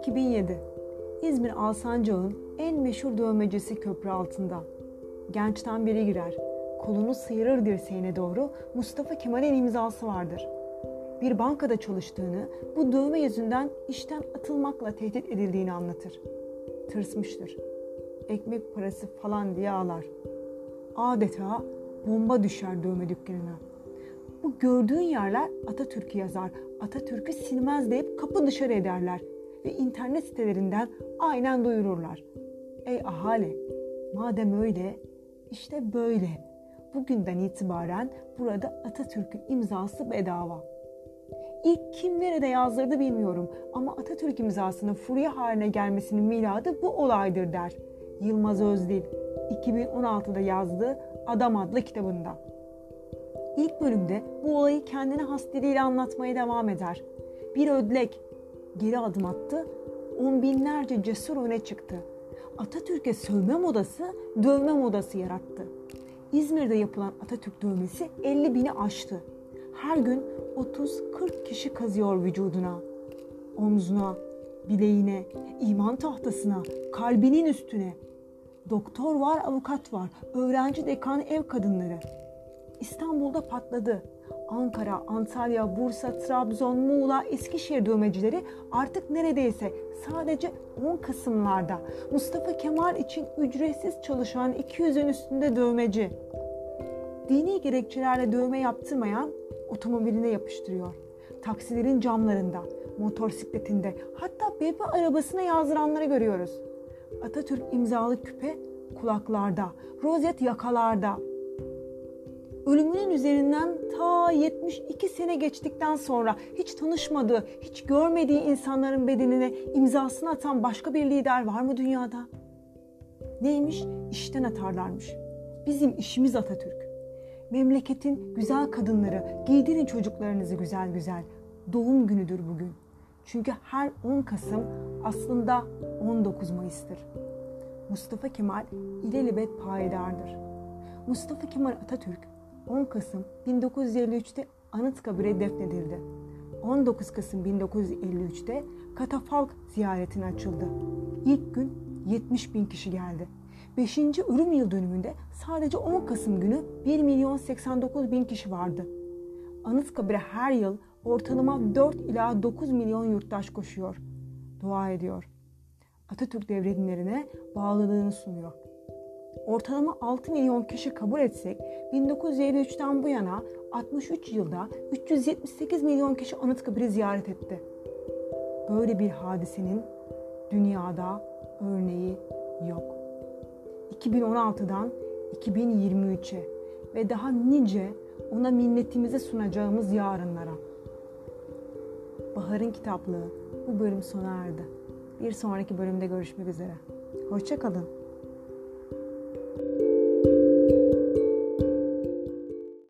2007 İzmir Alsancak'ın en meşhur dövmecisi köprü altında. Gençten biri girer. Kolunu sıyırır dirseğine doğru Mustafa Kemal'in imzası vardır. Bir bankada çalıştığını, bu dövme yüzünden işten atılmakla tehdit edildiğini anlatır. Tırsmıştır. Ekmek parası falan diye ağlar. Adeta bomba düşer dövme dükkanına. Bu gördüğün yerler Atatürk'ü yazar, Atatürk'ü silmez deyip kapı dışarı ederler ve internet sitelerinden aynen duyururlar. Ey ahali, madem öyle, işte böyle. Bugünden itibaren burada Atatürk'ün imzası bedava. İlk kim nerede yazdırdı bilmiyorum ama Atatürk imzasının furya haline gelmesinin miladı bu olaydır der. Yılmaz Özdil 2016'da yazdığı Adam adlı kitabında. İlk bölümde bu olayı kendine has diliyle anlatmaya devam eder. Bir ödlek geri adım attı, on binlerce cesur öne çıktı. Atatürk'e sövme modası, dövme modası yarattı. İzmir'de yapılan Atatürk dövmesi 50 bini aştı. Her gün 30-40 kişi kazıyor vücuduna, omzuna, bileğine, iman tahtasına, kalbinin üstüne. Doktor var, avukat var, öğrenci dekan ev kadınları. İstanbul'da patladı. Ankara, Antalya, Bursa, Trabzon, Muğla, Eskişehir dövmecileri artık neredeyse sadece 10 Kasımlarda Mustafa Kemal için ücretsiz çalışan 200'ün üstünde dövmeci. Dini gerekçelerle dövme yaptırmayan otomobiline yapıştırıyor. Taksilerin camlarında, motosikletinde, hatta bebe arabasına yazdıranları görüyoruz. Atatürk imzalı küpe kulaklarda, rozet yakalarda, ölümünün üzerinden ta 72 sene geçtikten sonra hiç tanışmadığı, hiç görmediği insanların bedenine imzasını atan başka bir lider var mı dünyada? Neymiş? İşten atarlarmış. Bizim işimiz Atatürk. Memleketin güzel kadınları, giydirin çocuklarınızı güzel güzel. Doğum günüdür bugün. Çünkü her 10 Kasım aslında 19 Mayıs'tır. Mustafa Kemal ilelebet payidardır. Mustafa Kemal Atatürk 10 Kasım 1953'te Anıtkabir'e defnedildi. 19 Kasım 1953'te katafalk ziyaretine açıldı. İlk gün 70 bin kişi geldi. 5. ölüm yıl dönümünde sadece 10 Kasım günü 1 milyon 89 bin kişi vardı. Anıtkabir'e her yıl ortalama 4 ila 9 milyon yurttaş koşuyor. Dua ediyor. Atatürk devrimlerine bağlılığını sunuyor ortalama 6 milyon kişi kabul etsek 1953'ten bu yana 63 yılda 378 milyon kişi Anıtkabir'i ziyaret etti. Böyle bir hadisenin dünyada örneği yok. 2016'dan 2023'e ve daha nice ona minnetimizi sunacağımız yarınlara. Bahar'ın kitaplığı bu bölüm sona erdi. Bir sonraki bölümde görüşmek üzere. Hoşçakalın.